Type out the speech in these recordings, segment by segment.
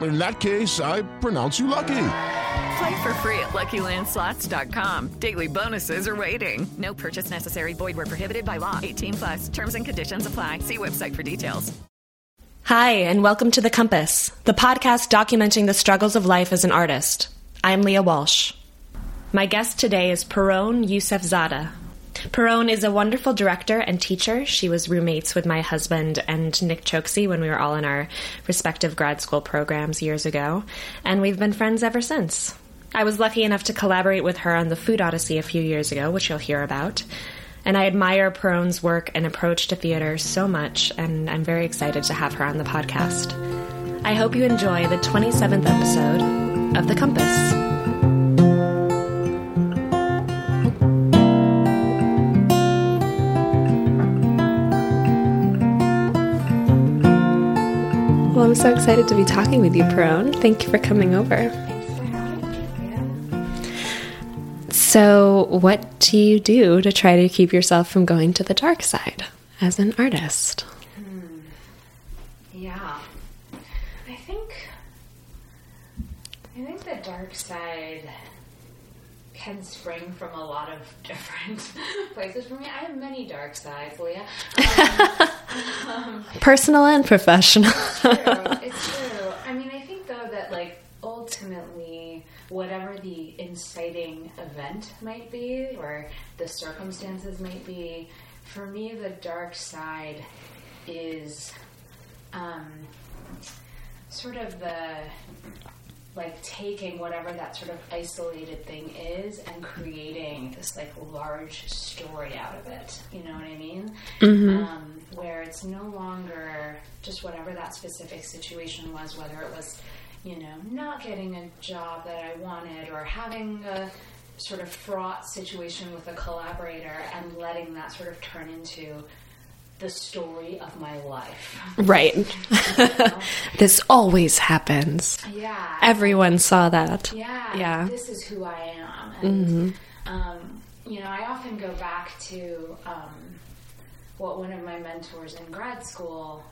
In that case, I pronounce you lucky. Play for free at LuckyLandSlots.com. Daily bonuses are waiting. No purchase necessary. Void where prohibited by law. 18 plus. Terms and conditions apply. See website for details. Hi, and welcome to The Compass, the podcast documenting the struggles of life as an artist. I'm Leah Walsh. My guest today is Pirronne Yousefzadeh. Pirronne is a wonderful director and teacher. She was roommates with my husband and Nick Choksi when we were all in our respective grad school programs years ago, and we've been friends ever since. I was lucky enough to collaborate with her on The Food Odyssey a few years ago, which you'll hear about. And I admire Pirronne's work and approach to theater so much, and I'm very excited to have her on the podcast. I hope you enjoy the 27th episode of The Compass. Well, I'm so excited to be talking with you, Pirronne. Thank you for coming over. So, what do you do to try to keep yourself from going to the dark side as an artist? Hmm. Yeah. I think I think the dark side can spring from a lot of different places for me. I have many dark sides, Leah. Um, Personal and professional. it's true. It's true. I mean, I think though that like ultimately whatever the inciting event might be or the circumstances might be, for me the dark side is um, sort of the like taking whatever that sort of isolated thing is and creating this like large story out of it. You know what I mean? Um, where it's no longer just whatever that specific situation was, whether it was, you know, not getting a job that I wanted or having a sort of fraught situation with a collaborator and letting that sort of turn into the story of my life. right. this always happens. Yeah. Everyone saw that. Yeah. Yeah. This is who I am. And, um, you know, I often go back to um, what one of my mentors in grad school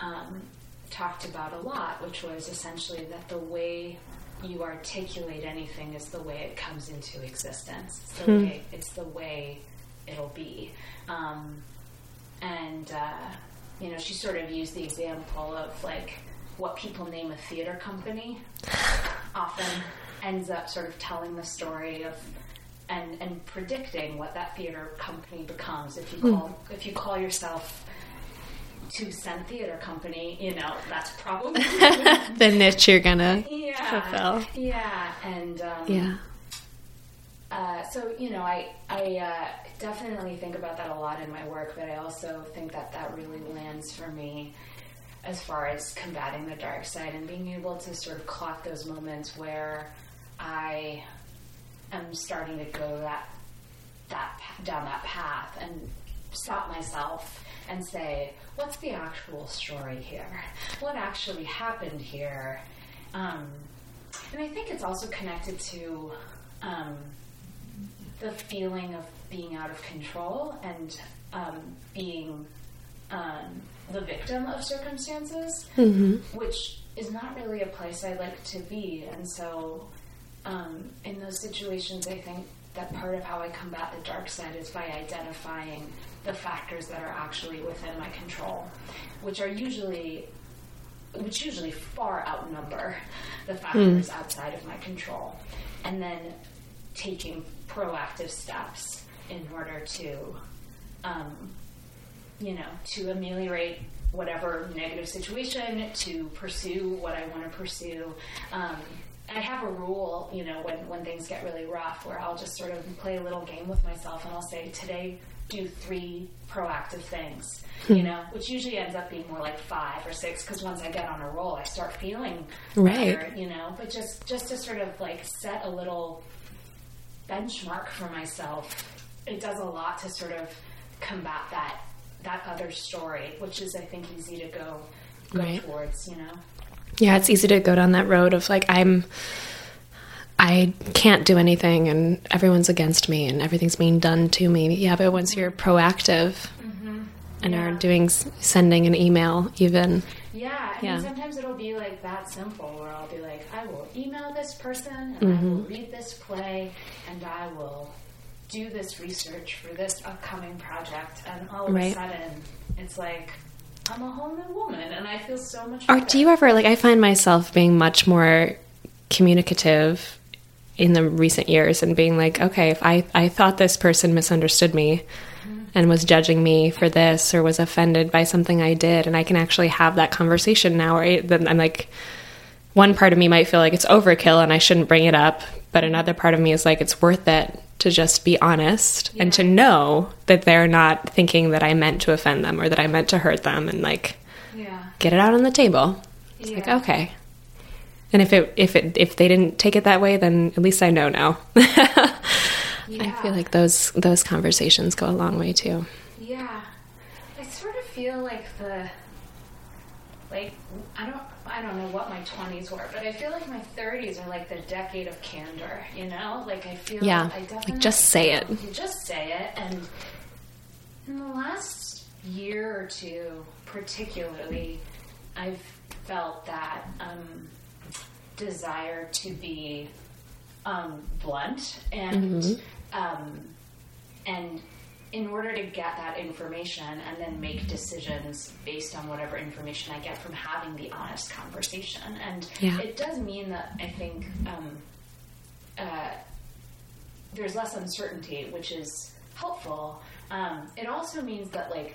um, talked about a lot, which was essentially that the way you articulate anything is the way it comes into existence. It's the, way, it's the way it'll be. Um, and, uh, you know, she sort of used the example of like what people name a theater company often ends up sort of telling the story of and and predicting what that theater company becomes if you call if you call yourself two cent theater company you know that's probably The niche you're gonna yeah fulfill. yeah and um, Yeah. uh, so you know, I I uh, definitely think about that a lot in my work, but I also think that that really lands for me as far as combating the dark side and being able to sort of clock those moments where I am starting to go that that down that path and stop myself and say, what's the actual story here? What actually happened here? Um, and I think it's also connected to um, the feeling of being out of control and um, being um, the victim of circumstances, which is not really a place I like to be. And so, um, in those situations, I think that part of how I combat the dark side is by identifying the factors that are actually within my control, which are usually which usually far outnumber the factors outside of my control, and then taking proactive steps in order to um, you know, to ameliorate whatever negative situation, to pursue what I want to pursue. Um, I have a rule, you know, when, when things get really rough, where I'll just sort of play a little game with myself and I'll say, today, do three proactive things, you know, which usually ends up being more like five or six because once I get on a roll, I start feeling Right. better, you know. But just just to sort of like set a little benchmark for myself, it does a lot to sort of combat that that other story, which is I think easy to go go Right. towards, you know. Yeah, it's easy to go down that road of like I'm I can't do anything and everyone's against me and everything's being done to me. Yeah, but once you're proactive mm-hmm. and are doing sending an email even Yeah, I Yeah. mean, sometimes it'll be like that simple where I'll be like, I will email this person and I will mm-hmm. read this play and I will do this research for this upcoming project. And all of Right. a sudden, it's like, I'm a whole new woman and I feel so much Or better. do you ever like I find myself being much more communicative in the recent years and being like, okay, if I I thought this person misunderstood me mm-hmm. and was judging me for this or was offended by something I did and I can actually have that conversation now right then I'm like one part of me might feel like it's overkill and I shouldn't bring it up, but another part of me is like it's worth it to just be honest and to know that they're not thinking that I meant to offend them or that I meant to hurt them and like Yeah. get it out on the table. It's like okay. And if it if it if they didn't take it that way, then at least I know now. I feel like those those conversations go a long way too. Yeah, I sort of feel like the I don't know what my twenties were, but I feel like my thirties are like the decade of candor. You know, like I feel Yeah, like I like, just say it. You just say it, and in the last year or two, particularly, I've felt that um, desire to be um, blunt and um, and in order to get that information and then make decisions based on whatever information I get from having the honest conversation. And Yeah. it does mean that I think um, uh, there's less uncertainty, which is helpful. Um, it also means that like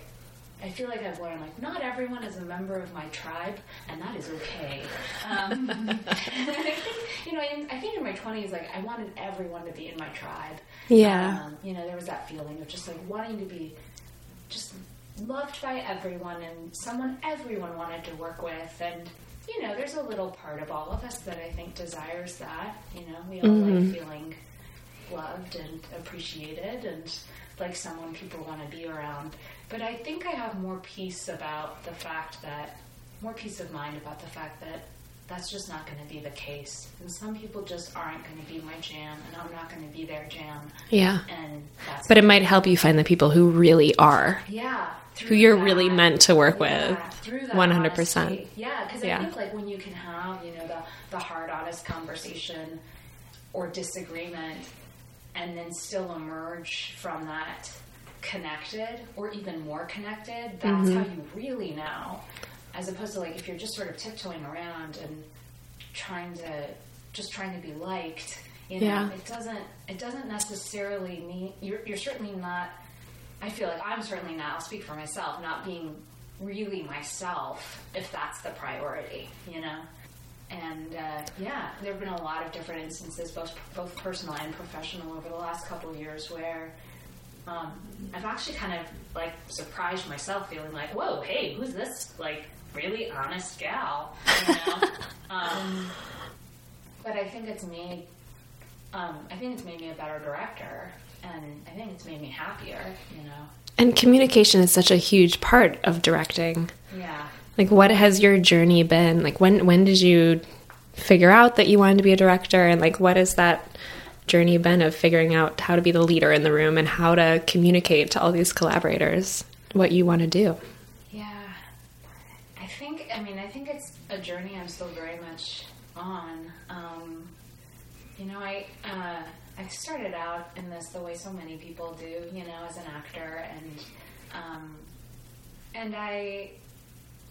I feel like I've learned like not everyone is a member of my tribe, and that is okay. Um, I think you know, in, I think in my twenties, like I wanted everyone to be in my tribe. Yeah. Um, you know, there was that feeling of just like wanting to be just loved by everyone and someone everyone wanted to work with. And you know there's a little part of all of us that i think desires that you know? We all like feeling loved and appreciated and like someone people want to be around. But i think i have more peace about the fact that more peace of mind about the fact that that's just not going to be the case and some people just aren't going to be my jam and i'm not going to be their jam Yeah. and that's But it might help you find the people who really are, yeah who you're through really meant to work Yeah, with. through that 100%. honesty. Yeah, because Yeah. I think like when you can have you know the the hard, honest conversation or disagreement, and then still emerge from that connected or even more connected. That's Mm-hmm. how you really know, as opposed to like if you're just sort of tiptoeing around and trying to just trying to be liked. You know, Yeah. it doesn't it doesn't necessarily mean you're you're certainly not I feel like I'm certainly not, I'll speak for myself, not being really myself if that's the priority, you know? And uh, yeah, there have been a lot of different instances, both, both personal and professional, over the last couple of years where um, I've actually kind of like surprised myself, feeling like, whoa, hey, who's this like really honest gal? You know? um, but I think it's made um, I think it's made me a better director, and I think it's made me happier. You know, And communication is such a huge part of directing. yeah. Like what has your journey been? Like when when did you figure out that you wanted to be a director and like what has that journey been of figuring out how to be the leader in the room and how to communicate to all these collaborators what you want to do? Yeah, I think. I mean, I think it's a journey I'm still very much on. Um, you know, I uh, I started out in this the way so many people do. You know, as an actor, and um, and I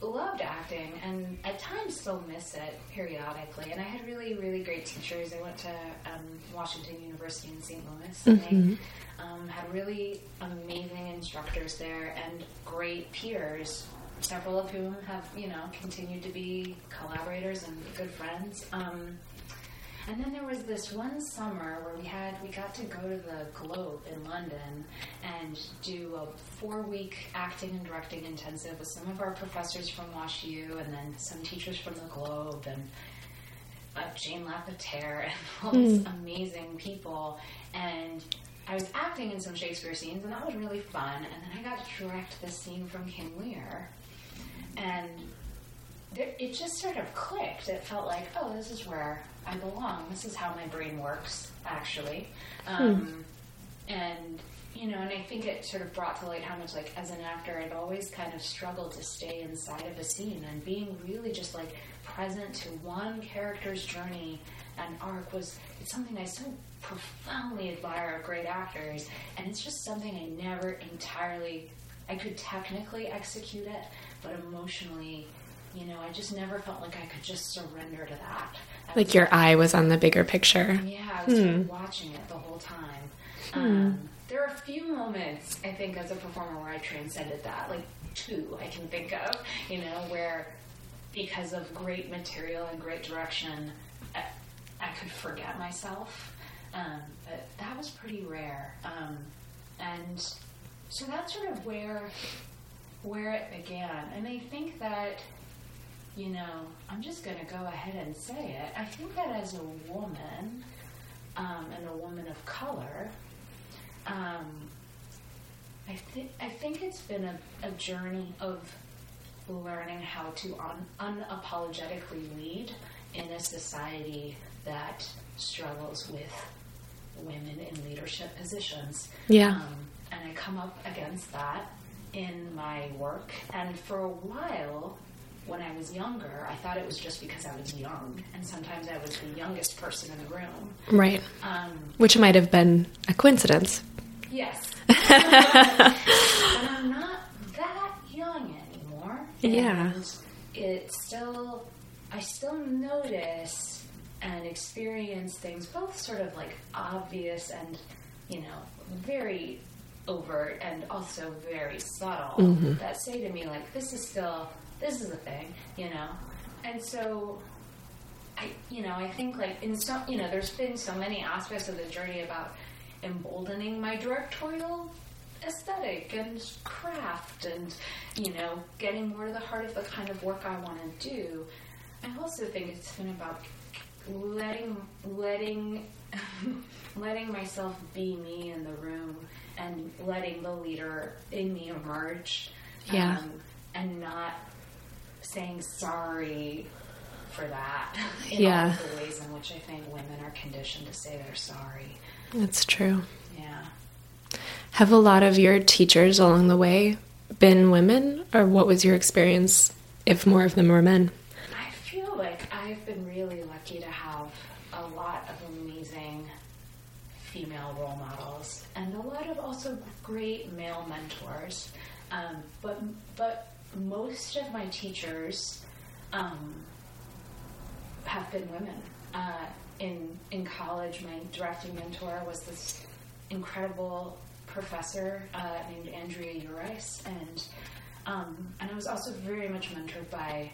loved acting and at times still miss it periodically. And I had really, really great teachers. I went to um, Washington University in St. Louis and Mhm. I um, had really amazing instructors there and great peers, several of whom have, you know, continued to be collaborators and good friends. Um, and then there was this one summer where we had we got to go to the Globe in London and do a four week acting and directing intensive with some of our professors from WashU and then some teachers from the Globe and uh, Jane Lapotaire and all these Hmm. amazing people. And I was acting in some Shakespeare scenes and that was really fun. And then I got to direct this scene from King Lear. And there, it just sort of clicked. It felt like, oh, this is where I belong. This is how my brain works, actually. Um, And you know, and I think it sort of brought to light how much, like, as an actor, I've always kind of struggled to stay inside of a scene and being really just like present to one character's journey and arc was it's something I so profoundly admire of great actors, and it's just something I never entirely. I could technically execute it, but emotionally, you know, I just never felt like I could just surrender to that. I Like was your eye was on the bigger picture. yeah, I was Hmm. watching it the whole time. Hmm. Um, there are a few moments, I think, as a performer where I transcended that. Like two, I can think of, you know, where because of great material and great direction, I, I could forget myself. Um, but that was pretty rare. Um, and so that's sort of where where it began. And I think that you know, I'm just going to go ahead and say it. I think that as a woman, um, and a woman of color, um, I think I think it's been a, a journey of learning how to un- unapologetically lead in a society that struggles with women in leadership positions. Yeah. Um, and I come up against that in my work. And for a while, when I was younger, I thought it was just because I was young, and sometimes I was the youngest person in the room. Right. Um, Which might have been a coincidence. Yes. and I'm not that young anymore. Yeah. And it still, I still notice and experience things both sort of like obvious and, you know, very overt and also very subtle Mhm. that say to me, like, this is still, this is a thing, you know? And so I, you know, I think like in some, you know, there's been so many aspects of the journey about emboldening my directorial aesthetic and craft and, you know, getting more to the heart of the kind of work I want to do. I also think it's been about letting, letting, letting myself be me in the room and letting the leader in me emerge. Yeah. Um, and not saying sorry for that in Yeah. all the ways in which I think women are conditioned to say they're sorry. That's true. Yeah. Have a lot of your teachers along the way been women, or what was your experience if more of them were men? I feel like I've been really lucky to have a lot of amazing female role models and a lot of also great male mentors. Um, but but most of my teachers um, have been women. Uh, in in college, my directing mentor was this incredible professor uh, named Andrea Urice, and um, and I was also very much mentored by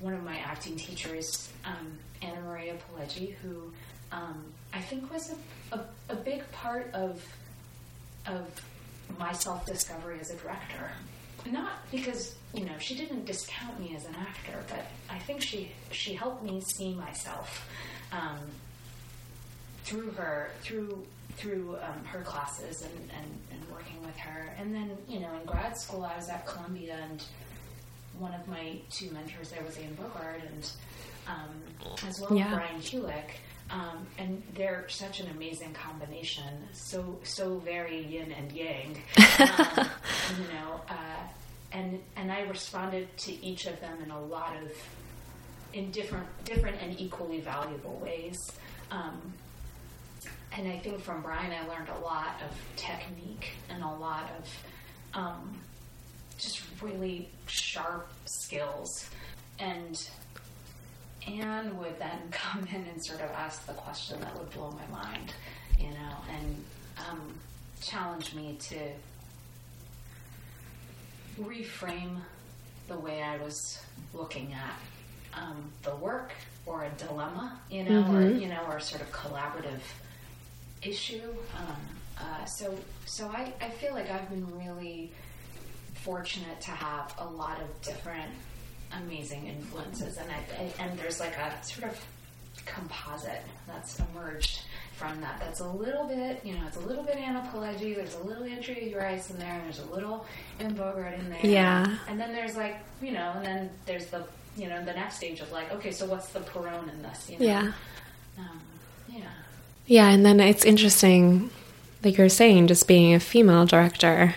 one of my acting teachers, um, Anna Maria Pileggi, who um, I think was a, a, a big part of of my self discovery as a director. Not because you know she didn't discount me as an actor, but I think she she helped me see myself um, through her through through um, her classes and, and, and working with her. And then you know in grad school I was at Columbia and one of my two mentors there was Anne Bogart and um, as well Yeah. as Brian Kulick. Um, and they're such an amazing combination, so so very yin and yang. Um, you know, uh, and and I responded to each of them in a lot of in different different and equally valuable ways. Um, and I think from Brian, I learned a lot of technique and a lot of um, just really sharp skills. And Anne would then come in and sort of ask the question that would blow my mind, you know, and um, challenge me to reframe the way I was looking at um, the work or a dilemma, you know, or Mhm. you know, or sort of collaborative issue. Um, uh, so, so I, I feel like I've been really fortunate to have a lot of different amazing influences, and I, and there's like a sort of composite that's emerged from that. That's a little bit, you know, it's a little bit Anna Pileggi, there's a little entry Andrea Urice in there, and there's a little Anne Bogart in there. Yeah. And then there's like, you know, and then there's the, you know, the next stage of like, okay, so what's the Pirronne in this? You know? Yeah. Um, yeah. Yeah, and then it's interesting, like you're saying, just being a female director,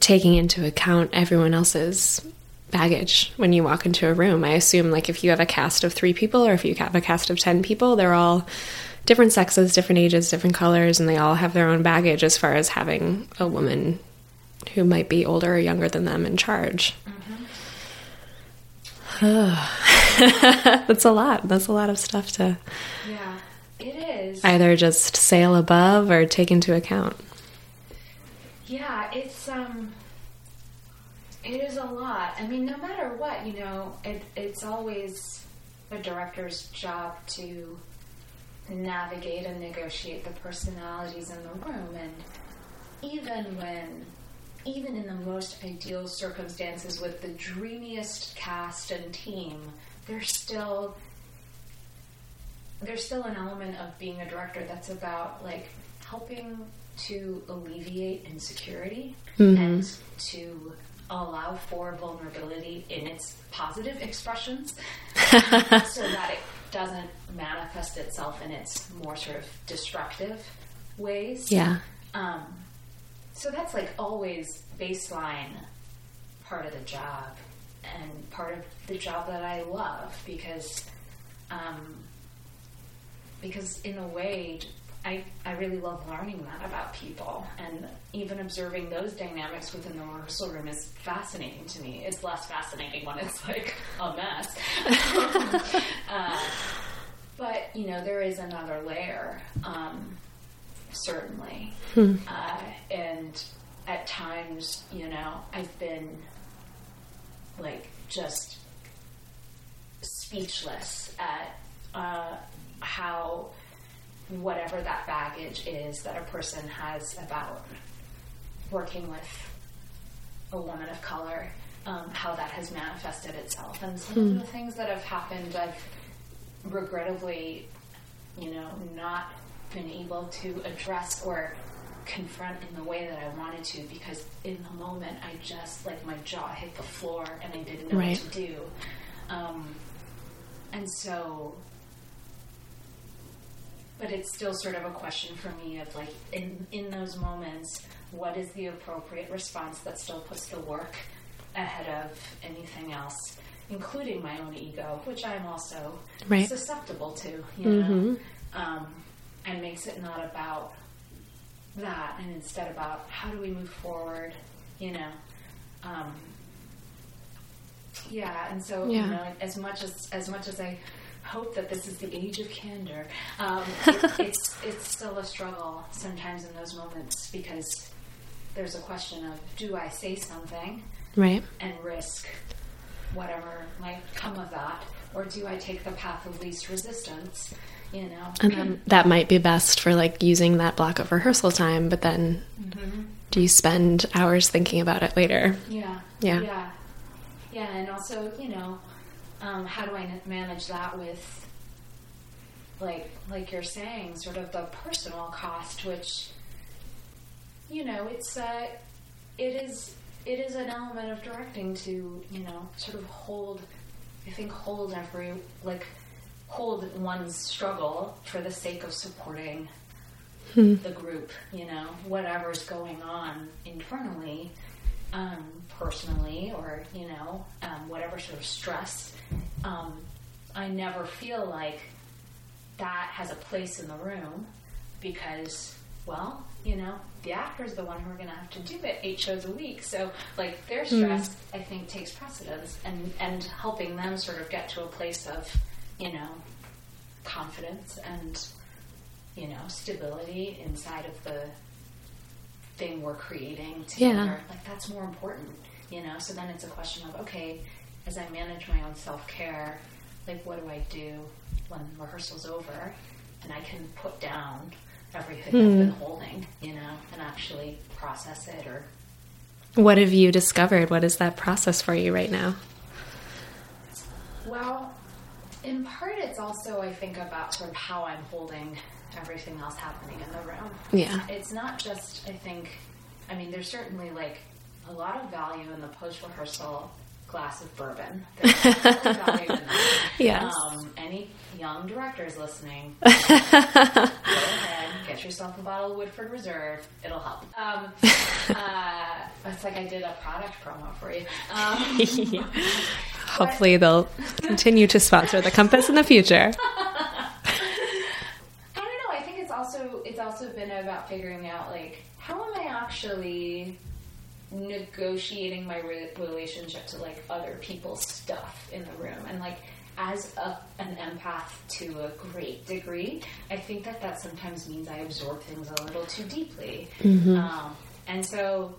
taking into account everyone else's baggage when you walk into a room. I assume, like, if you have a cast of three people or if you have a cast of 10 people, they're all different sexes, different ages, different colors, and they all have their own baggage as far as having a woman who might be older or younger than them in charge. That's a lot. That's a lot of stuff to Yeah. It is. either just sail above or take into account. Yeah, it's um it is a lot. I mean, no matter what, you know, it it's always a director's job to navigate and negotiate the personalities in the room and even when even in the most ideal circumstances with the dreamiest cast and team, there's still there's still an element of being a director that's about like helping to alleviate insecurity Mhm. and to allow for vulnerability in its positive expressions so that it doesn't manifest itself in its more sort of destructive ways. Yeah. Um, so that's like always baseline part of the job and part of the job that I love because um, because in a way I, I really love learning that about people and even observing those dynamics within the rehearsal room is fascinating to me. It's less fascinating when it's like a mess. uh, but you know there is another layer, um, certainly, Hmm. uh, and at times you know I've been like just speechless at uh, how whatever that baggage is that a person has about working with a woman of color, um, how that has manifested itself. And some Hmm. of the things that have happened, I've regrettably, you know, not been able to address or confront in the way that I wanted to because in the moment I just, like, my jaw hit the floor and I didn't know Right. what to do. Um, and so but it's still sort of a question for me of like in in those moments what is the appropriate response that still puts the work ahead of anything else including my own ego which i'm also Right. susceptible to you know Mhm. um, and makes it not about that and instead about how do we move forward you know um, yeah and so Yeah. you know as much as as much as i hope that this is the age of candor um, it, it's it's still a struggle sometimes in those moments because there's a question of do i say something Right. and risk whatever might come of that or do i take the path of least resistance you know And then that might be best for like using that block of rehearsal time, but then Mhm. do you spend hours thinking about it later? Yeah. Yeah. Yeah. Yeah, and also, you know, um, how do I manage that with, like, like you're saying, sort of the personal cost, which, you know, it's uh, it is it is an element of directing to, you know, sort of hold, I think, hold every like hold one's struggle for the sake of supporting Hmm. the group, you know, whatever's going on internally, um, personally, or, you know, um, whatever sort of stress. Um, I never feel like that has a place in the room because well, you know, the actor is the one who are going to have to do it eight shows a week. So, like, their Hmm. stress, I think, takes precedence and, and helping them sort of get to a place of, you know, confidence and, you know, stability inside of the thing we're creating together. Yeah. Like, that's more important, you know? So then it's a question of, okay, as I manage my own self care, like, what do I do when rehearsal's over and I can put down everything I've been mm-hmm. holding, you know, and actually process it or What have you discovered? What is that process for you right now? Well, in part, it's also, I think, about sort of how I'm holding everything else happening in the room. Yeah. It's not just, I think, I mean, there's certainly like a lot of value in the post rehearsal glass of bourbon. There's definitely value in that. Yes. Um, any young directors listening, go ahead, get yourself a bottle of Woodford Reserve. It'll help. Um, uh, it's like I did a product promo for you. Um, Hopefully, they'll continue to sponsor the Compass in the future. I don't know. I think it's also it's also been about figuring out like how am I actually negotiating my re- relationship to like other people's stuff in the room. And like as a, an empath to a great degree i think that that sometimes means i absorb things a little too deeply. Um, and so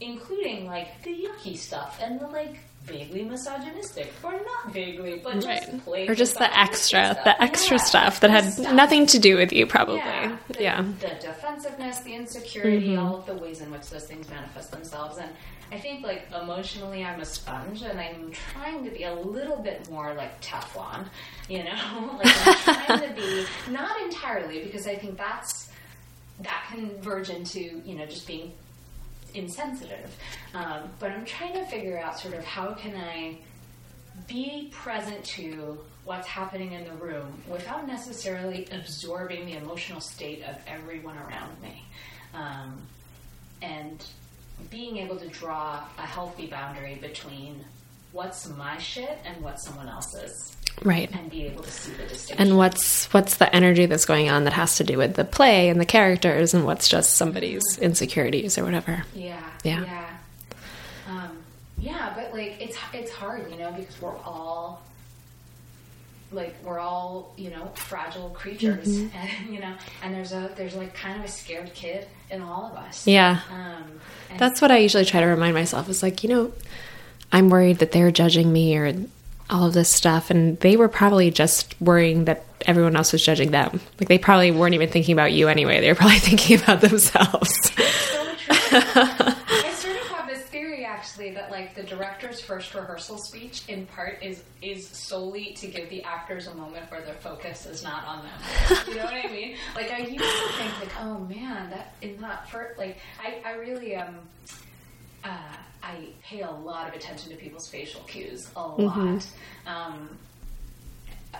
including like the yucky stuff and the like vaguely misogynistic or not vaguely but just Right. plain Or just the extra, stuff. the extra Yeah. stuff that had stuff. nothing to do with you, probably. Yeah. The, Yeah. the defensiveness, the insecurity, Mm-hmm. all of the ways in which those things manifest themselves. And I think, like, emotionally, I'm a sponge, and I'm trying to be a little bit more like Teflon, you know? like, I'm trying to be, not entirely, because I think that's, that can verge into, you know, just being insensitive. Um, but I'm trying to figure out sort of how can I be present to what's happening in the room without necessarily absorbing the emotional state of everyone around me. Um, and being able to draw a healthy boundary between what's my shit and what someone else's Right. and be able to see the distinction. And what's what's the energy that's going on that has to do with the play and the characters, and what's just somebody's insecurities or whatever. Yeah. Yeah. Yeah. Um, yeah, but like it's it's hard, you know, because we're all like we're all you know fragile creatures, Mm-hmm. and you know, and there's a there's like kind of a scared kid in all of us. Yeah. Um, That's what I usually try to remind myself is like, you know, I'm worried that they're judging me or all of this stuff. And they were probably just worrying that everyone else was judging them. Like, they probably weren't even thinking about you anyway. They were probably thinking about themselves. so true. I sort of have this theory actually that like the director's first rehearsal speech in part is is solely to give the actors a moment where their focus is not on them. You know what I mean? Like I used to think like, oh man, that in that first like I, I really um uh, I pay a lot of attention to people's facial cues, a lot. Um,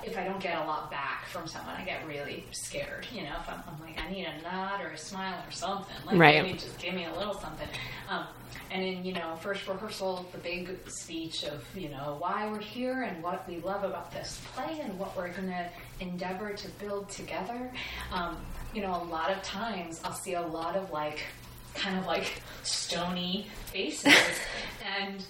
if I don't get a lot back from someone, I get really scared. You know, if I'm, I'm like, I need a nod or a smile or something. Like, Right. maybe just give me a little something. Um, and in, you know, first rehearsal, the big speech of, you know, why we're here and what we love about this play and what we're going to endeavor to build together. Um, you know, a lot of times I'll see a lot of like, kind of like stony faces and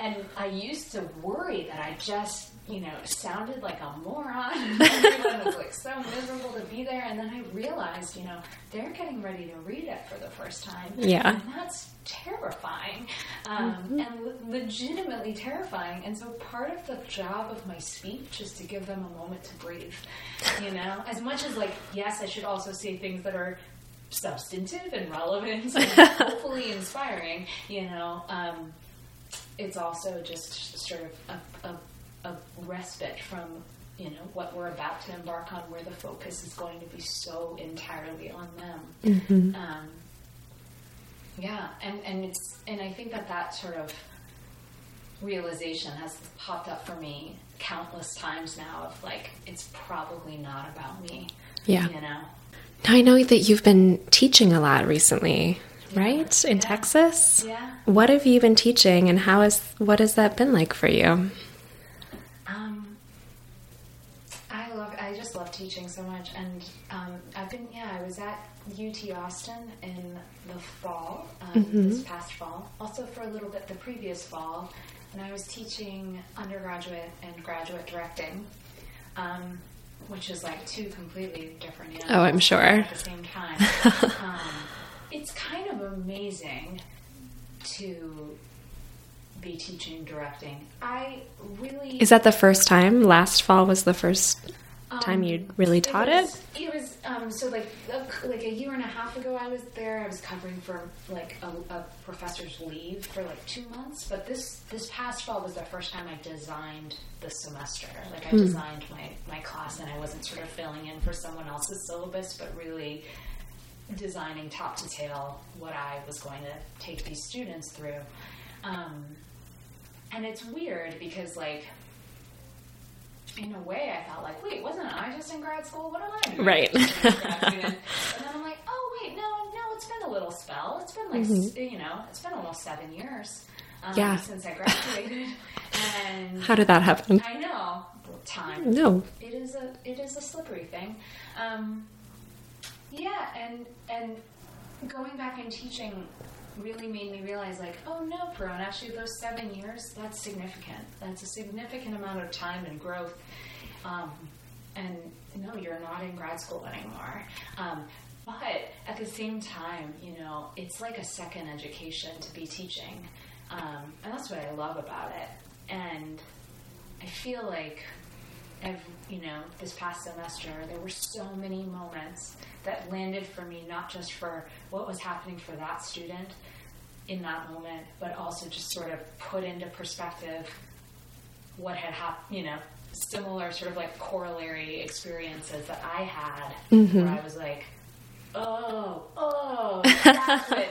and I used to worry that I just, you know, sounded like a moron. Everyone was like so miserable to be there. And then I realized, you know, they're getting ready to read it for the first time. Yeah. And that's terrifying um, and le- legitimately terrifying. And so part of the job of my speech is to give them a moment to breathe. You know, as much as like, yes, I should also say things that are substantive and relevant and hopefully inspiring, you know. Um, it's also just sort of a, a, a respite from you know what we're about to embark on, where the focus is going to be so entirely on them. Um, yeah, and and it's and I think that that sort of realization has popped up for me countless times now. Of like, it's probably not about me. Yeah. you know. Now, I know that you've been teaching a lot recently, right? In Yeah. Texas? Yeah. What have you been teaching and how is what has that been like for you? Um, I love. I just love teaching so much, and um, I've been yeah. I was at UT Austin in the fall, um, Mhm. this past fall. Also for a little bit the previous fall, and I was teaching undergraduate and graduate directing, um, which is like two completely different. animals Oh, I'm sure. At the same time, um, it's kind of amazing to be teaching directing. I really Is that the first time? Last fall was the first time um, you really taught it? was, it? was um, so like a, like a year and a half ago. I was there. I was covering for like a, a professor's leave for like two months. But this this past fall was the first time I designed the semester. Like I Hmm. designed my my class, and I wasn't sort of filling in for someone else's syllabus, but really designing top to tail what I was going to take these students through. Um, and it's weird because like in a way, I felt like, wait, wasn't I just in grad school? What am I doing? Right. in grad student? and then I'm like, oh wait, no, no, it's been a little spell. It's been like, Mhm. you know, it's been almost seven years um, Yeah. since I graduated. and How did that happen? I know time. No. it is a it is a slippery thing. Um, yeah, and and going back and teaching really made me realize like, oh no, Pirronne, actually those seven years, that's significant. That's a significant amount of time and growth. Um, and no, you're not in grad school anymore. Um, but at the same time, you know, it's like a second education to be teaching. Um, and that's what I love about it. And I feel like every, you know, this past semester, there were so many moments that landed for me, not just for what was happening for that student in that moment, but also just sort of put into perspective what had happened, you know, similar sort of like corollary experiences that I had, Mhm. where I was like, oh, oh, that's what,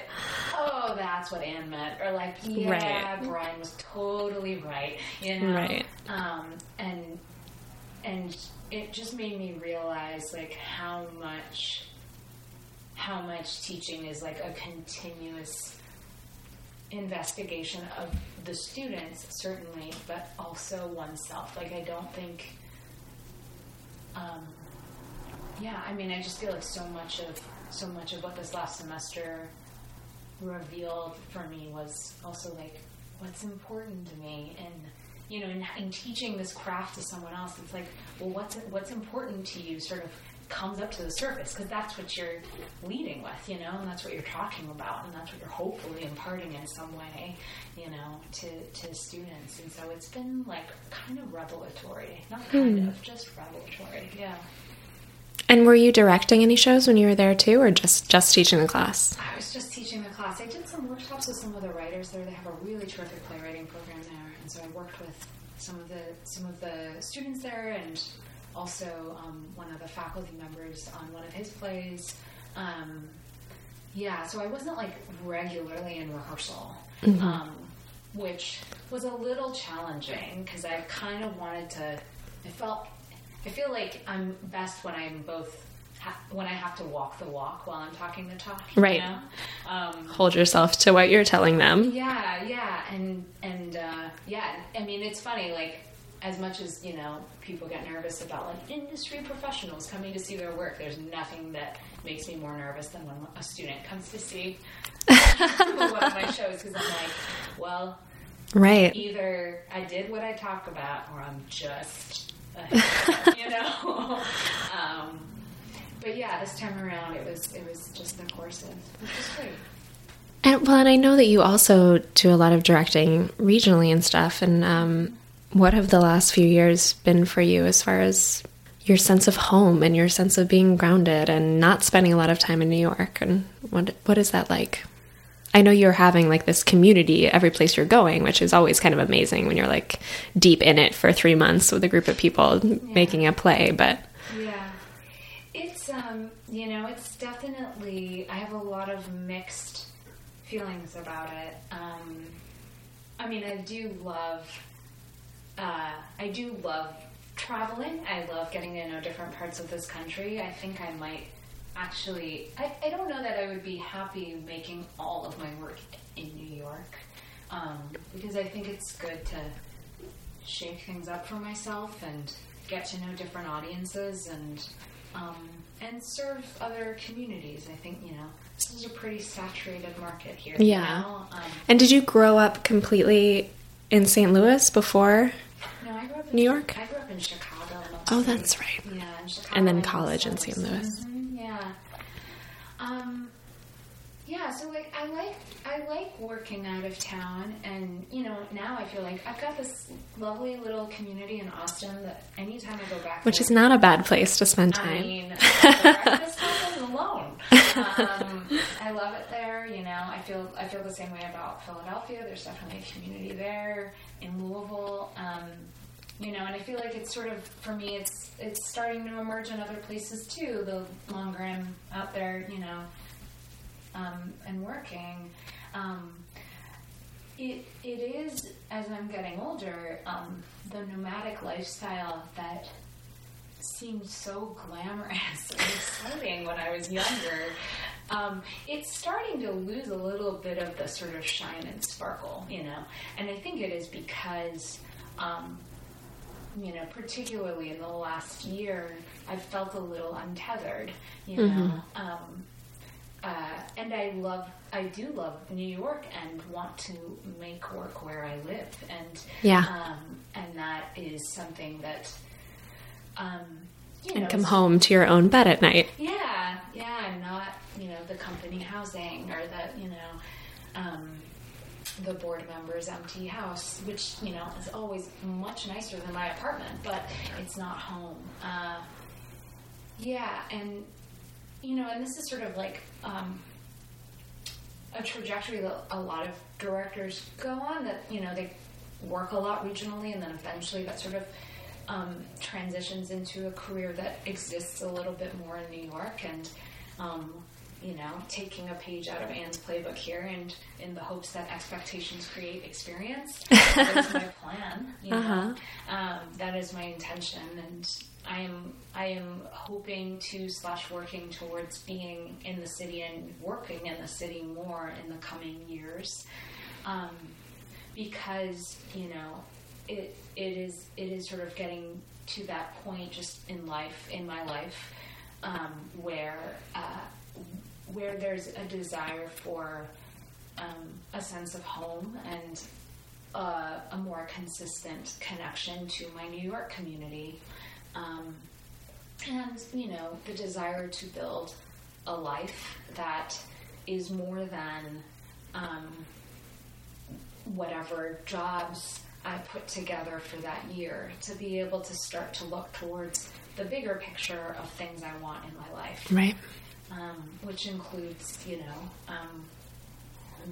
oh, that's what Anne meant, or like, yeah, Right. Brian was totally right, you know, Right. um, and and it just made me realize like how much how much teaching is like a continuous investigation of the students certainly but also oneself. Like i don't think um, yeah i mean i just feel like so much of so much of what this last semester revealed for me was also like what's important to me and you know in, in teaching this craft to someone else it's like well what's what's important to you sort of comes up to the surface because that's what you're leading with you know and that's what you're talking about and that's what you're hopefully imparting in some way you know to to students and so it's been like kind of revelatory not kind Hmm. of just revelatory yeah And were you directing any shows when you were there too, or just just teaching the class? I was just teaching the class. I did some workshops with some of the writers there. They have a really terrific playwriting program there, and so I worked with some of the some of the students there, and also um, one of the faculty members on one of his plays. Um, yeah, so I wasn't like regularly in rehearsal, Mhm. um, which was a little challenging because I kind of wanted to. I felt. I feel like I'm best when I'm both. Ha- when I have to walk the walk while I'm talking the talk, you Right. know? Um, Hold yourself to what you're telling them. yeah, yeah, and and uh, yeah, I mean it's funny. Like as much as you know, people get nervous about like industry professionals coming to see their work. There's nothing that makes me more nervous than when a student comes to see one of my shows because I'm like, well, Right. Either I did what I talk about, or I'm just, a you know. um, but yeah, this time around, it was it was just the courses, which is great. And well, and I know that you also do a lot of directing regionally and stuff. And um, what have the last few years been for you as far as your sense of home and your sense of being grounded and not spending a lot of time in New York? And what what is that like? I know you're having like this community every place you're going, which is always kind of amazing when you're like deep in it for three months with a group of people making a play. But Yeah, it's um, you know, it's definitely. I have a lot of mixed feelings about it. Um, I mean, I do love. Uh, I do love traveling. I love getting to know different parts of this country. I think I might actually. I, I don't know that I would be happy making all of my work in New York um, because I think it's good to shake things up for myself and get to know different audiences and um, and serve other communities. I think you know this is a pretty saturated market here. Yeah. know? Um, And did you grow up completely in St. Louis before? no, I grew up in New York? I grew up in Chicago. Oh, that's right. Yeah, in Chicago. And then college in St. Louis. Mhm, yeah. Um, yeah. So like, I like I like working out of town, and you know, now I feel like I've got this lovely little community in Austin that anytime I go back, Which is not a bad place to spend time. I mean, the breakfast happens alone. Um, I love it there. You know, I feel I feel the same way about Philadelphia. There's definitely a community there in Louisville. Um, you know, and I feel like it's sort of for me, it's it's starting to emerge in other places too. The longer I'm out there, you know, um, and working. Um, it, it is as I'm getting older, um, the nomadic lifestyle that seemed so glamorous and exciting when I was younger. Um, it's starting to lose a little bit of the sort of shine and sparkle, you know. And I think it is because, um, you know, particularly in the last year, I've felt a little untethered, you know. Um, uh, and I love, I do love New York and want to make work where I live, and Yeah. um, and that is something that, um, you And know, come home to your own bed at night. Yeah, yeah, and not you know the company housing or the you know um, the board member's empty house, which you know is always much nicer than my apartment, but it's not home. Uh, yeah, and you know, and this is sort of like um, a trajectory that a lot of directors go on. That you know they work a lot regionally, and then eventually that sort of um, transitions into a career that exists a little bit more in New York, and um, you know, taking a page out of Anne's playbook here, and in the hopes that expectations create experience. that is my plan. You know, um, that is my intention, and I am I am hoping to slash working towards being in the city and working in the city more in the coming years, um, because you know it it is it is sort of getting to that point just in life in my life um, where uh, where there's a desire for um, a sense of home and uh, a more consistent connection to my New York community. Um, and, you know, the desire to build a life that is more than um, whatever jobs I put together for that year, to be able to start to look towards the bigger picture of things I want in my life Right. Um, which includes, you know, um,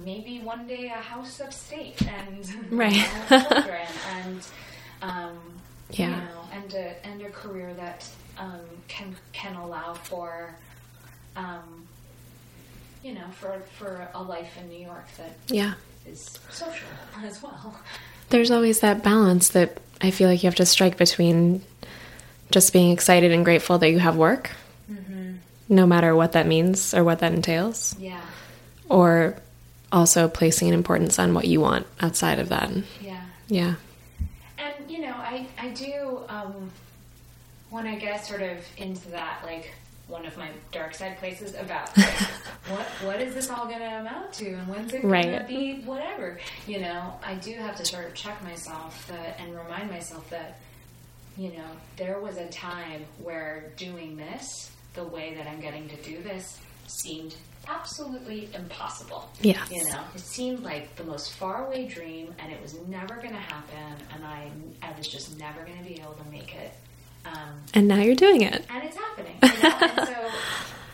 maybe one day a house upstate and Right. know, children and um, Yeah. you know, and a and a career that um, can can allow for, um, you know, for for a life in New York that Yeah. is social as well. There's always that balance that I feel like you have to strike between just being excited and grateful that you have work, no matter what that means or what that entails, Yeah, or also placing an importance on what you want outside of that. yeah. Yeah. And you know, I I do um, when I get sort of into that, like one of my dark side places about like, what what is this all going to amount to, and when's it going to be whatever. You know, I do have to sort of check myself that and remind myself that you know there was a time where doing this the way that I'm getting to do this seemed absolutely impossible. Yeah. You know, it seemed like the most faraway dream, and it was never going to happen, and I, I was just never going to be able to make it. Um, And now you're doing it. and it's happening. You know? and so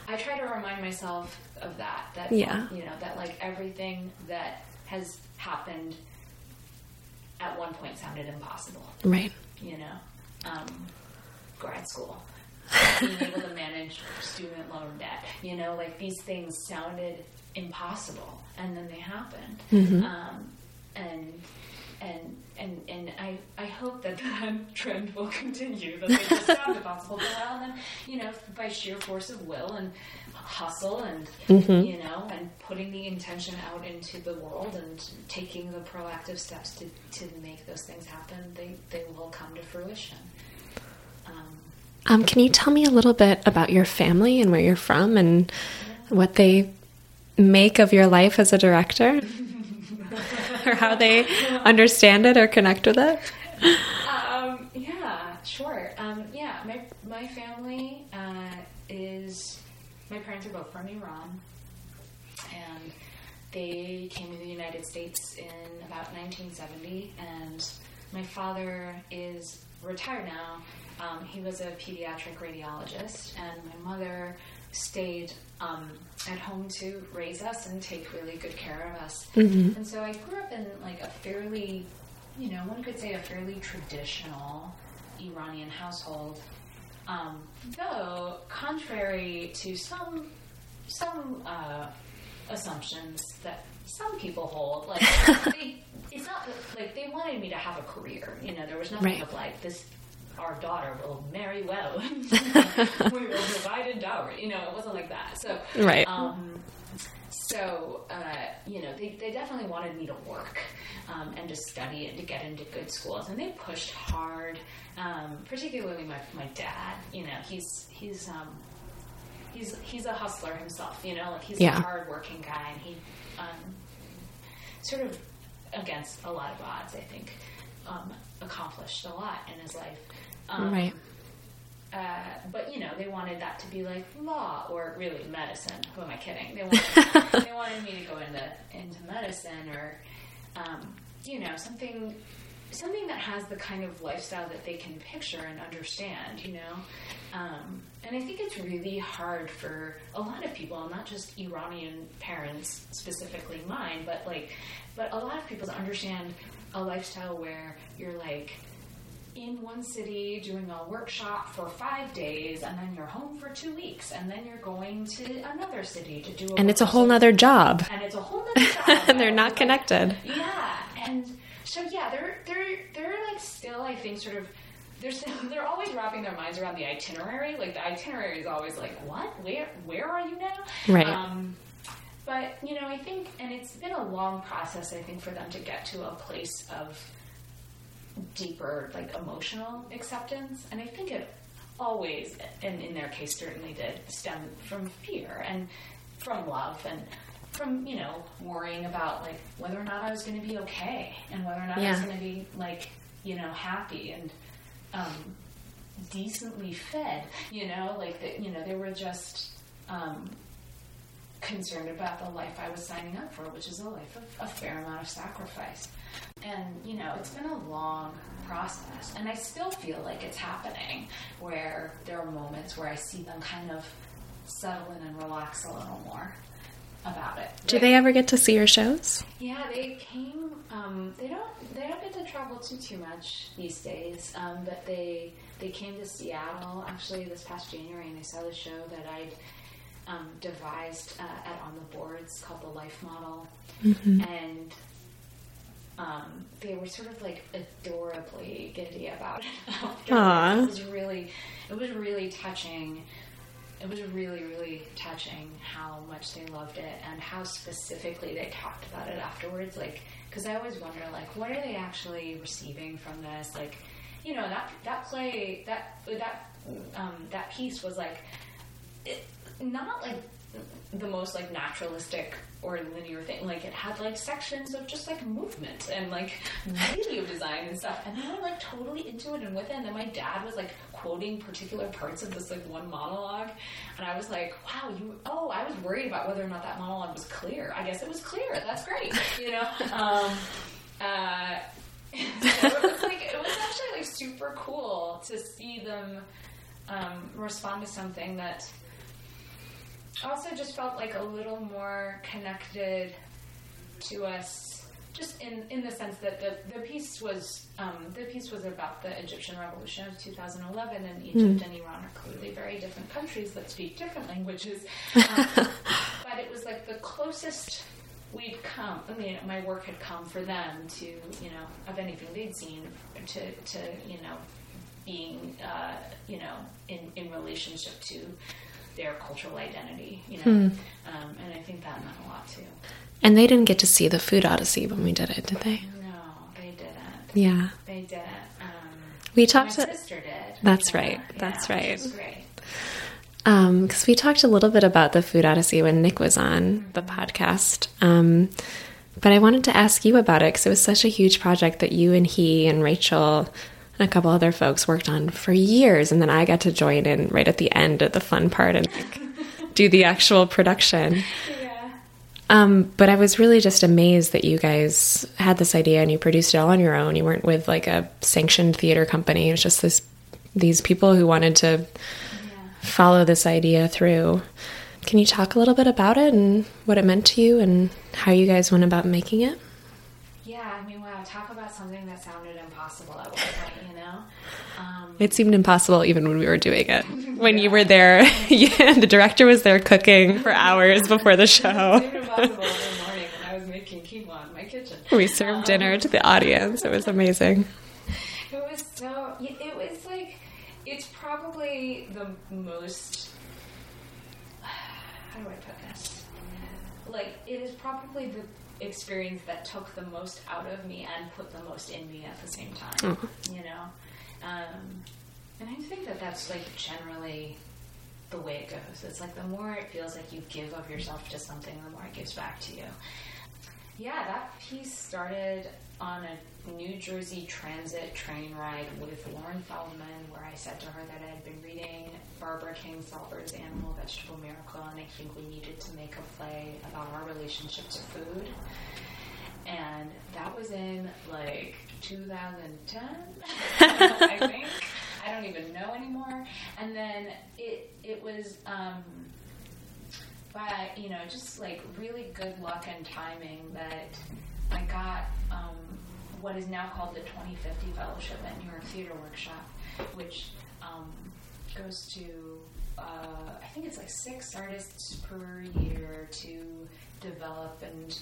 I try to remind myself of that. That Yeah. you know that like everything that has happened at one point sounded impossible. Right. You know, um, grad school, being able to manage student loan debt. You know, like these things sounded impossible, and then they happened. Um, and and and and I I hope that that trend will continue. That they just sound impossible. But well, then you know, by sheer force of will and hustle and you know, and putting the intention out into the world and taking the proactive steps to to make those things happen, they they will come to fruition. Um, can you tell me a little bit about your family and where you're from and what they make of your life as a director? or how they understand it or connect with it? Um, yeah, sure. Um, yeah, my, my family uh, is, my parents are both from Iran. And they came to the United States in about 1970. And my father is retired now. Um, he was a pediatric radiologist, and my mother stayed um, at home to raise us and take really good care of us. Mhm. And so I grew up in like a fairly, you know, one could say a fairly traditional Iranian household. Um, though, contrary to some some uh, assumptions that some people hold, like they, it's not like they wanted me to have a career. You know, there was nothing Right. of like this. Our daughter will marry well. we will provide a dowry. You know, it wasn't like that. So, Right. Um, so, uh, you know, they, they definitely wanted me to work um, and to study and to get into good schools, and they pushed hard. Um, particularly my, my dad. You know, he's he's um, he's he's a hustler himself. You know, like he's Yeah. a hardworking guy, and he um, sort of against a lot of odds, I think, um, accomplished a lot in his life. Um, right. uh, but you know, they wanted that to be like law or really medicine. Who am I kidding? They wanted, they wanted me to go into into medicine or um, you know something something that has the kind of lifestyle that they can picture and understand. You know, um, and I think it's really hard for a lot of people, not just Iranian parents specifically mine, but like, but a lot of people to understand a lifestyle where you're like in one city doing a workshop for five days and then you're home for two weeks and then you're going to another city to do a And it's a whole nother job. and it's a whole nother job and they're not connected. yeah and so yeah they're they're they're like still i think sort of they're still, they're always wrapping their minds around the itinerary like the itinerary is always like what where where are you now Right. um, but you know i think and it's been a long process i think for them to get to a place of deeper like emotional acceptance. And i think it always and in their case certainly did stem from fear and from love and from you know worrying about like whether or not i was going to be okay and whether or not i was going to be like you know happy and um, decently fed you know? Like that you know they were just um, concerned about the life I was signing up for, which is a life of a fair amount of sacrifice. And, you know, it's been a long process. And I still feel like it's happening where there are moments where I see them kind of settle in and relax a little more about it. Do they ever get to see your shows? Yeah, they came. Um, they don't. They don't get to travel too too much these days. Um, but they they came to Seattle actually this past January, and they saw the show that I'd um, devised uh, at On the Boards called the Life Model, Mhm. and um, they were sort of like adorably giddy about it. It was really, it was really touching. It was really, really touching how much they loved it and how specifically they talked about it afterwards. Like, because I always wonder, like, what are they actually receiving from this? Like, you know, that that play, that that um, that piece was like it, not like the most like naturalistic or linear thing. Like it had like sections of just like movement and like video design and stuff. And were like totally into it and with it. And then my dad was like quoting particular parts of this like one monologue. And I was like, wow, you, oh, I was worried about whether or not that monologue was clear. I guess it was clear. That's great. You know? Um, uh, so it was like, it was actually like super cool to see them um, respond to something that also just felt like a little more connected to us just in, in the sense that the, the piece was um, the piece was about the Egyptian revolution of 2011 and Egypt Mm. and Iran are clearly very different countries that speak different languages um, but it was like the closest we'd come I mean my work had come for them to you know of anything they'd seen to, to you know being uh, you know in, in relationship to their cultural identity you know Hmm. um, and I think that meant a lot too And they didn't get to see the Food Odyssey when we did it, did they? no they didn't Yeah. they didn't um, We talked. My to- sister did. That's Yeah, right. That's yeah, right. Which is great. because we talked a little bit about the Food Odyssey when Nick was on the podcast. Um, but I wanted to ask you about it because it was such a huge project that you and he and Rachel and a couple other folks worked on for years, and then I got to join in right at the end at the fun part and like, do the actual production. Um, but I was really just amazed that you guys had this idea and you produced it all on your own. You weren't with like a sanctioned theater company. It was just this these people who wanted to follow this idea through. Can you talk a little bit about it and what it meant to you and how you guys went about making it? Yeah, I mean, wow, talk about something that sounded impossible at one point, you know? Um, It seemed impossible even when we were doing it. When you were there, yeah, the director was there cooking for hours before the show. it seemed impossible every morning when I was making quinoa in my kitchen. We served dinner to the audience. It was amazing. It was so. It was like. It's probably the most. How do I put this? Like, it is probably the experience that took the most out of me and put the most in me at the same time. You know? Um, and I think that that's like generally the way it goes. It's like the more it feels like you give of yourself to something, the more it gives back to you. Yeah, that piece started on a New Jersey Transit train ride with Lauren Feldman, where I said to her that I had been reading Barbara Kingsolver's Animal Vegetable Miracle, and I think we needed to make a play about our relationship to food. And that was in like 2010, I think. I don't even know anymore. And then it it was um, by you know just like really good luck and timing that I got um, what is now called the 2050 Fellowship at New York Theater Workshop, which um, goes to uh, I think it's like six artists per year to develop and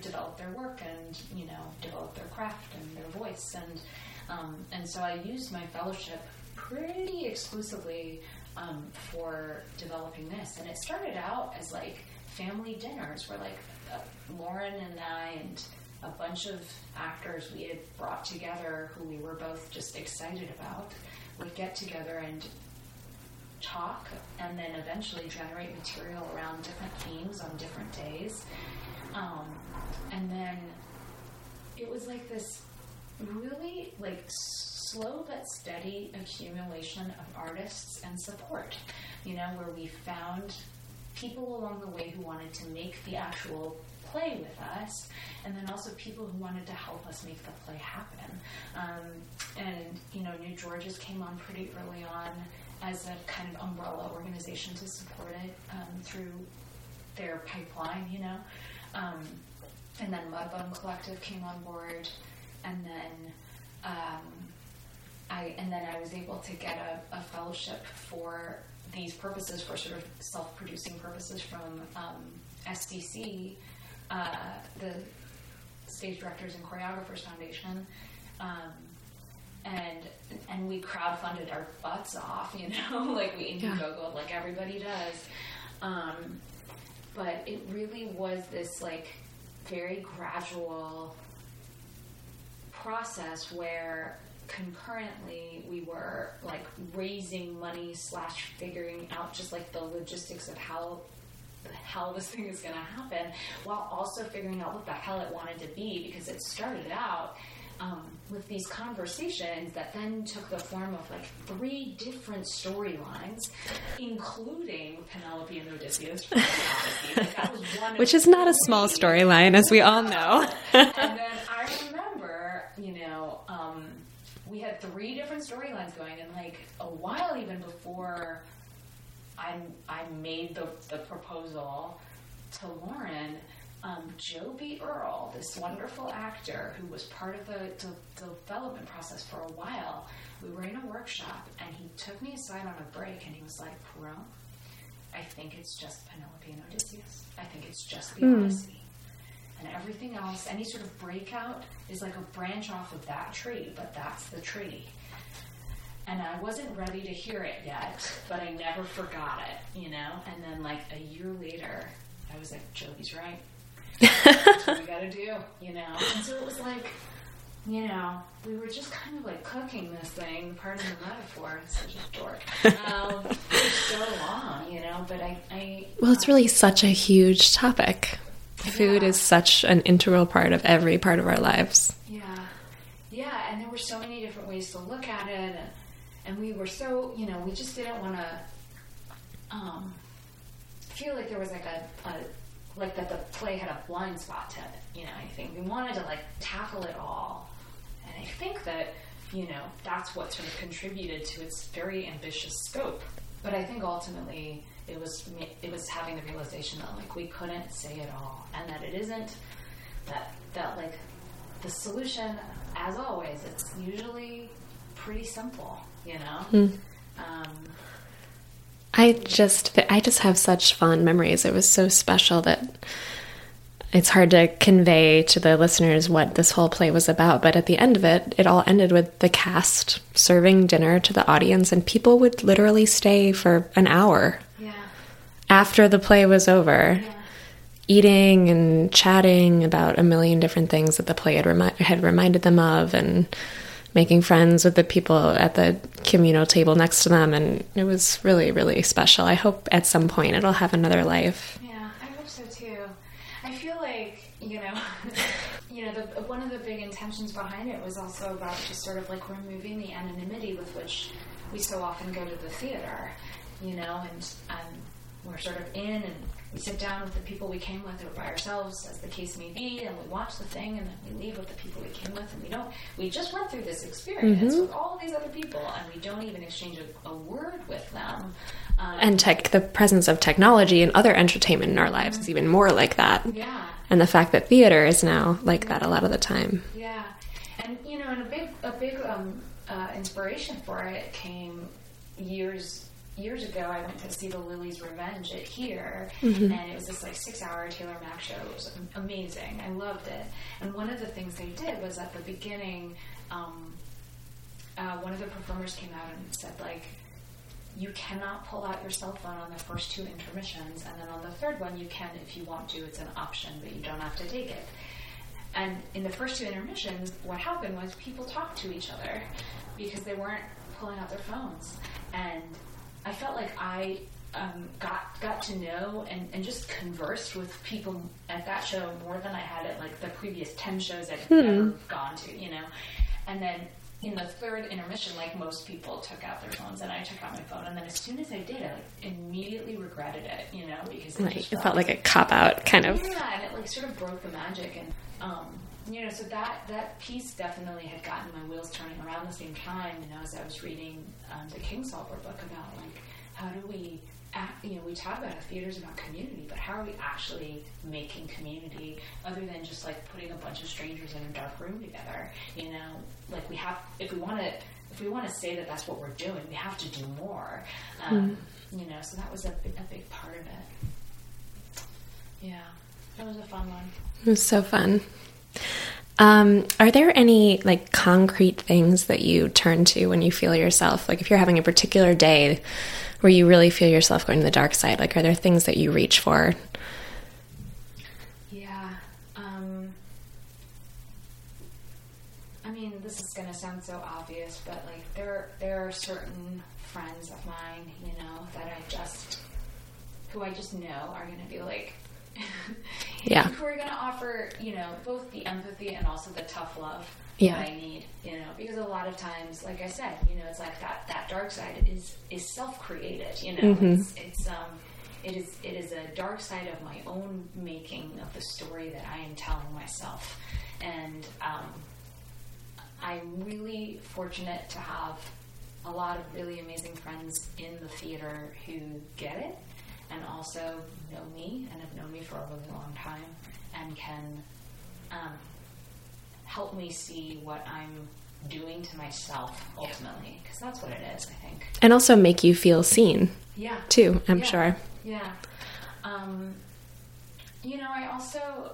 develop their work and you know develop their craft and their voice. And um, and so I used my fellowship pretty exclusively um, for developing this and it started out as like family dinners where like uh, Lauren and I and a bunch of actors we had brought together who we were both just excited about would get together and talk and then eventually generate material around different themes on different days. Um, and then it was like this really like slow but steady accumulation of artists and support, you know, where we found people along the way who wanted to make the actual play with us, and then also people who wanted to help us make the play happen. Um, and you know, New Georges came on pretty early on as a kind of umbrella organization to support it um, through their pipeline, you know. Um, and then Mudbone Collective came on board, and then um, I and then I was able to get a, a fellowship for these purposes, for sort of self-producing purposes from um, SDC, uh, the Stage Directors and Choreographers Foundation. Um, and and we crowdfunded our butts off, you know, like we Indiegogo, like everybody does. Um, but it really was this like very gradual process where concurrently we were like raising money slash figuring out just like the logistics of how the hell this thing is going to happen while also figuring out what the hell it wanted to be because it started out um, with these conversations that then took the form of like three different storylines, including Penelope and Odysseus. Like, that was one Which is not a small storyline, as we all know. and then I remember, you know, um, we had three different storylines going, and like a while even before I I made the the proposal to Lauren. Um, Joby Earle, this wonderful actor who was part of the, the development process for a while, we were in a workshop and he took me aside on a break and he was like, Pirronne, I think it's just Penelope and Odysseus. I think it's just the Odyssey and everything else, any sort of breakout is like a branch off of that tree, but that's the tree. And I wasn't ready to hear it yet, but I never forgot it, you know? And then, like, a year later, I was like, Joby's right. That's what we gotta do, you know? And so it was like, you know, we were just kind of like cooking this thing, pardon the metaphor, it's such a dork, um, for so long, you know, but I, I Well, it's really such a huge topic. Food is such an integral part of every part of our lives. Yeah, yeah, and there were so many different ways to look at it, and, and we were so, you know, we just didn't want to um, feel like there was like a, a, like that the play had a blind spot to it, you know, I think. We wanted to like tackle it all, and I think that, you know, that's what sort of contributed to its very ambitious scope. But I think ultimately it was it was having the realization that like we couldn't say it all, and that it isn't that that like the solution, as always, it's usually pretty simple, you know. Um, I just I just have such fond memories. It was so special that it's hard to convey to the listeners what this whole play was about, but at the end of it, it all ended with the cast serving dinner to the audience and people would literally stay for an hour yeah, after the play was over. yeah, eating and chatting about a million different things that the play had, remi- had reminded them of and making friends with the people at the communal table next to them and it was really really special i hope at some point it'll have another life yeah. I hope so too. I feel like you know, you know, the, one of the big intentions behind it was also about just sort of like removing the anonymity with which we so often go to the theater, you know, and um, we're sort of in and we sit down with the people we came with or by ourselves, as the case may be, and we watch the thing and then we leave with the people we came with, and we don't. We just went through this experience with all these other people, and we don't even exchange a, a word with them. Um, and tech the presence of technology and other entertainment in our lives is even more like that yeah. and the fact that theater is now like that a lot of the time Yeah, and you know, and a big a big um, uh, inspiration for it came years years ago. I went to see the Lily's Revenge at here, and it was this like six hour Taylor Mac show. It was amazing. I loved it. And one of the things they did was at the beginning, um, uh, one of the performers came out and said like. You cannot pull out your cell phone on the first two intermissions, and then on the third one, you can if you want to. It's an option, but you don't have to take it. And in the first two intermissions, what happened was people talked to each other because they weren't pulling out their phones. And I felt like I um, got got to know and, and just conversed with people at that show more than I had at like the previous ten shows I'd ever gone to, you know. And then in the third intermission, like most people took out their phones, and I took out my phone. And then as soon as I did, I like, immediately regretted it, you know, because it like just it felt like a cop out kind of yeah, and it like sort of broke the magic, and um, you know, so that that piece definitely had gotten my wheels turning around the same time. You know, as I was reading um, the Kingsolver book about like how do we, act, you know, we talk about how theater's about community, but how are we actually making community other than just like putting a bunch of strangers in a dark room together? You know, like we have if we want to. If we want to say that that's what we're doing, we have to do more. Um, You know, so that was a, a big part of it. Yeah, that was a fun one. It was so fun. Um, are there any like concrete things that you turn to when you feel yourself like if you're having a particular day where you really feel yourself going to the dark side? Like, are there things that you reach for? Yeah. Um, I mean, this is going to sound so obvious, but like there there are certain friends of mine, you know, that I just who I just know are going to be like Yeah. who are going to offer, you know, both the empathy and also the tough love Yeah. that I need, you know, because a lot of times, like I said, you know, it's like that that dark side is is self created, you know, it's it's um it is it is a dark side of my own making of the story that I am telling myself, and um, I'm really fortunate to have a lot of really amazing friends in the theater who get it and also know me and have known me for a really long time and can um, help me see what I'm doing to myself ultimately because that's what it is I think And also make you feel seen yeah too, I'm Yeah. sure. yeah. Um, you know, I also,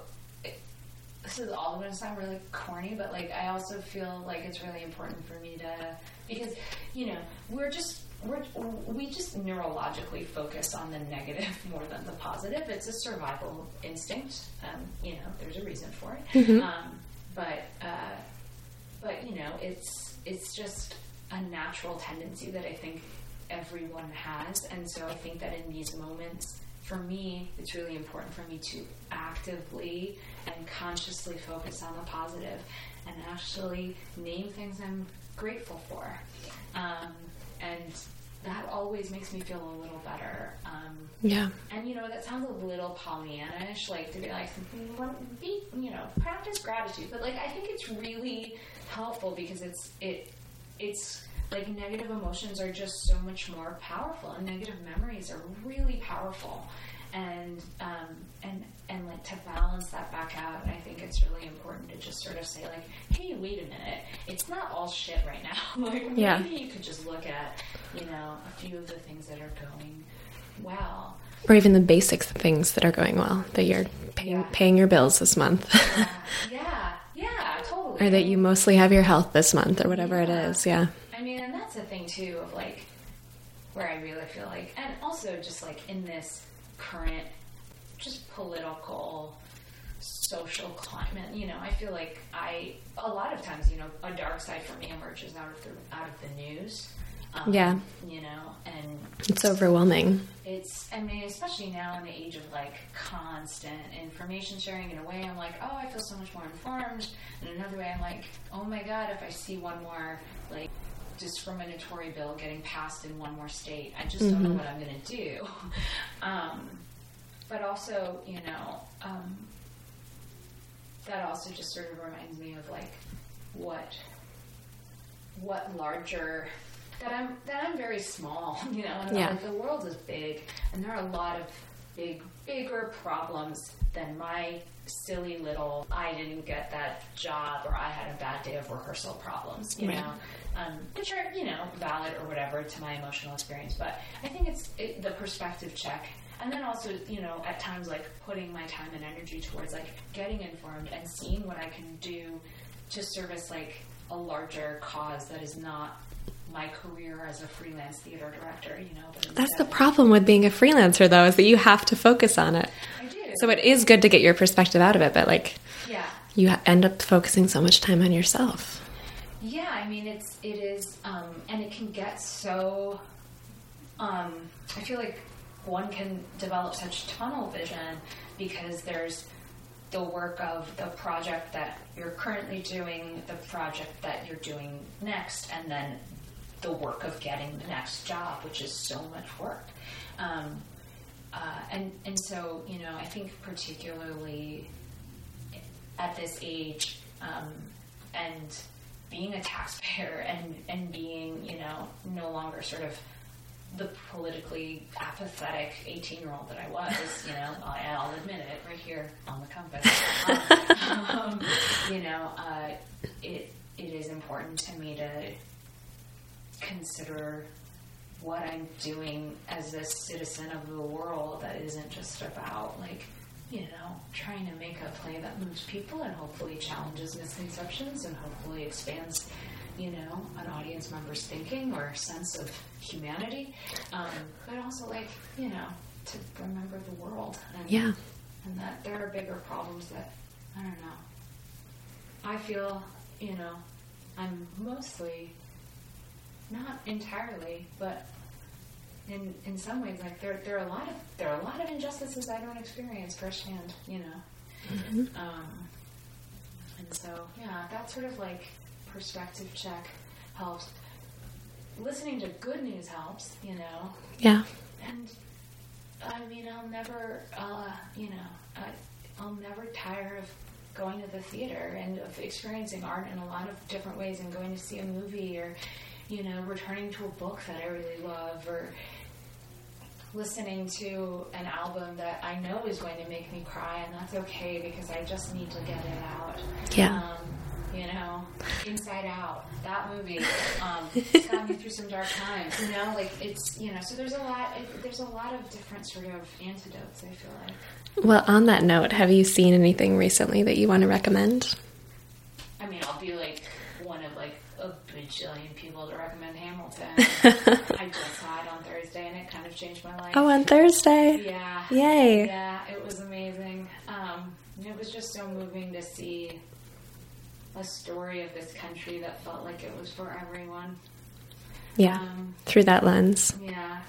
this is all going to sound really corny, but like, I also feel like it's really important for me to, because, you know, we're just, we're, we just neurologically focus on the negative more than the positive. It's a survival instinct. Um, you know, there's a reason for it. Um, but, uh, it's it's just a natural tendency that I think everyone has, and so I think that in these moments, for me, it's really important for me to actively and consciously focus on the positive and actually name things I'm grateful for. Um, and that always makes me feel a little better. Um, Yeah. and you know that sounds a little Pollyannish, like to be like, be you know, practice gratitude. But like, I think it's really helpful because it's it it's like negative emotions are just so much more powerful, and negative memories are really powerful. And um, and and like to balance that back out, I think it's really important to just sort of say like, hey, wait a minute, it's not all shit right now. like Yeah. maybe you could just look at you know a few of the things that are going well. Or even the basic things that are going well, that you're paying, Yeah. paying your bills this month, Yeah, yeah, totally. or that you mostly have your health this month, or whatever it Yeah. is. Yeah. I mean, and that's the thing too of like where I really feel like, and also just like in this current, just political, social climate. You know, I feel like I a lot of times, you know, a dark side for me emerges out of the out of the news. Um, Yeah. You know, and It's overwhelming. it's i mean especially now in the age of like constant information sharing in a way i'm like oh i feel so much more informed and another way i'm like oh my god if i see one more like discriminatory bill getting passed in one more state. I just don't know what i'm going to do. Um, but also you know um, that also just sort of reminds me of like what what larger that I'm that I'm very small, you know, and Yeah. like the world is big and there are a lot of big bigger problems than my silly little I didn't get that job or I had a bad day of rehearsal problems, you Right. know. Um, which are, you know, valid or whatever to my emotional experience. But I think it's it, the perspective check and then also, you know, at times like putting my time and energy towards like getting informed and seeing what I can do to service like a larger cause that is not my career as a freelance theater director, you know. But That's the problem with being a freelancer, though, is that you have to focus on it. I do. So it is good to get your perspective out of it, but like yeah. you end up focusing so much time on yourself. Yeah, I mean it's it is, um, and it can get so. Um, I feel like one can develop such tunnel vision because there's the work of the project that you're currently doing, the project that you're doing next, and then the work of getting the next job, which is so much work. Um, uh, and and so you know, I think particularly at this age um, and being a taxpayer and, and being, you know, no longer sort of the politically apathetic 18 year old that I was, you know, I, I'll admit it right here on the compass. Um, you know, uh, it, it is important to me to consider what I'm doing as a citizen of the world that isn't just about like, you know, trying to make a play that moves people and hopefully challenges misconceptions and hopefully expands, you know, an audience member's thinking or sense of humanity. Um, but also like, you know, to remember the world and Yeah. and that there are bigger problems that I don't know. I feel, you know, I'm mostly not entirely, but in in some ways, like there there are a lot of there are a lot of injustices I don't experience firsthand, you know. Um, and so yeah, that sort of like perspective check helps. Listening to good news helps, you know, Yeah. and I mean, I'll never, uh, you know, I, I'll never tire of going to the theater and of experiencing art in a lot of different ways and going to see a movie or, you know, returning to a book that I really love or listening to an album that I know is going to make me cry and that's okay because I just need to get it out. Yeah. Um, you know, Inside Out, that movie, um, it's got me through some dark times. You know, like it's you know, so there's a lot. It, there's a lot of different sort of antidotes. I feel like. Well, on that note, have you seen anything recently that you want to recommend? I mean, I'll be like one of like bajillion people to recommend Hamilton. I just saw it on Thursday, and it kind of changed my life. Oh, on Thursday. Yeah. Yay. Yeah, it was amazing. Um, it was just so moving to see a story of this country that felt like it was for everyone. Yeah, Um, through that lens. Yeah.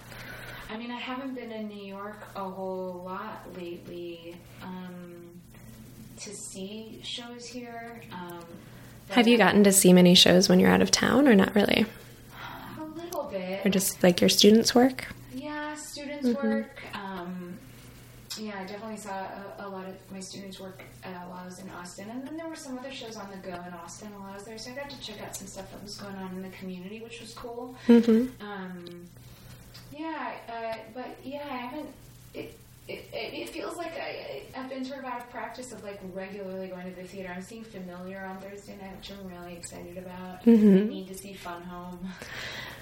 I mean, I haven't been in New York a whole lot lately um, to see shows here. Um, Have you gotten to see many shows when you're out of town, or not really? a little bit? Or just like your students' work? Yeah, students' Mhm. work. Um, yeah, I definitely saw a, a lot of my students' work uh, while I was in Austin, and then there were some other shows on the go in Austin while I was there. So I got to check out some stuff that was going on in the community, which was cool. Mhm. Um, yeah, uh, but yeah, I haven't. It, it, it it feels like I, I've been sort of out of practice of like regularly going to the theater. I'm seeing Familiar on Thursday night, which I'm really excited about. Mhm. I need to see Fun Home.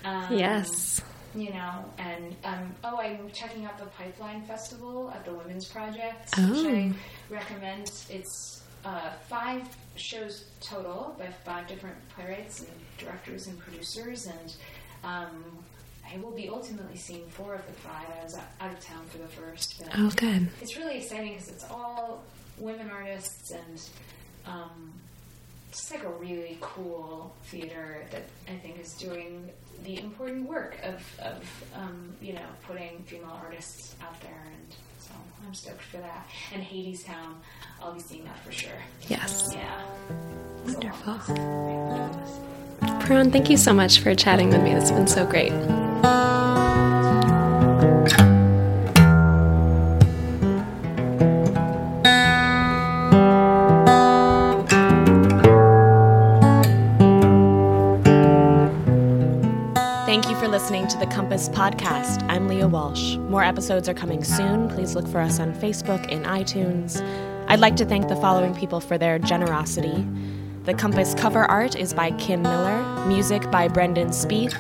Um, Yes. You know, and um, oh, I'm checking out the Pipeline Festival at the Women's Project, Oh. which I recommend. It's uh, five shows total by five different playwrights and directors and producers, and um, I will be ultimately seeing four of the five. I was out of town for the first. But Oh, good. It's really exciting because it's all women artists and um, it's like a really cool theater that I think is doing the important work of, of um, you know putting female artists out there, and so I'm stoked for that. And Hadestown, I'll be seeing that for sure. Yes. Yeah. Wonderful. Pirronne, thank you so much for chatting with me. Has been so great. Thank you for listening to the Compass Podcast. I'm Leah Walsh. More episodes are coming soon. Please look for us on Facebook and iTunes. I'd like to thank the following people for their generosity. The Compass cover art is by Kim Miller, music by Brendan Spieth,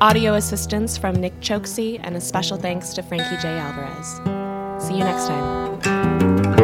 audio assistance from Nick Choksi, and a special thanks to Frankie J. Alvarez. See you next time.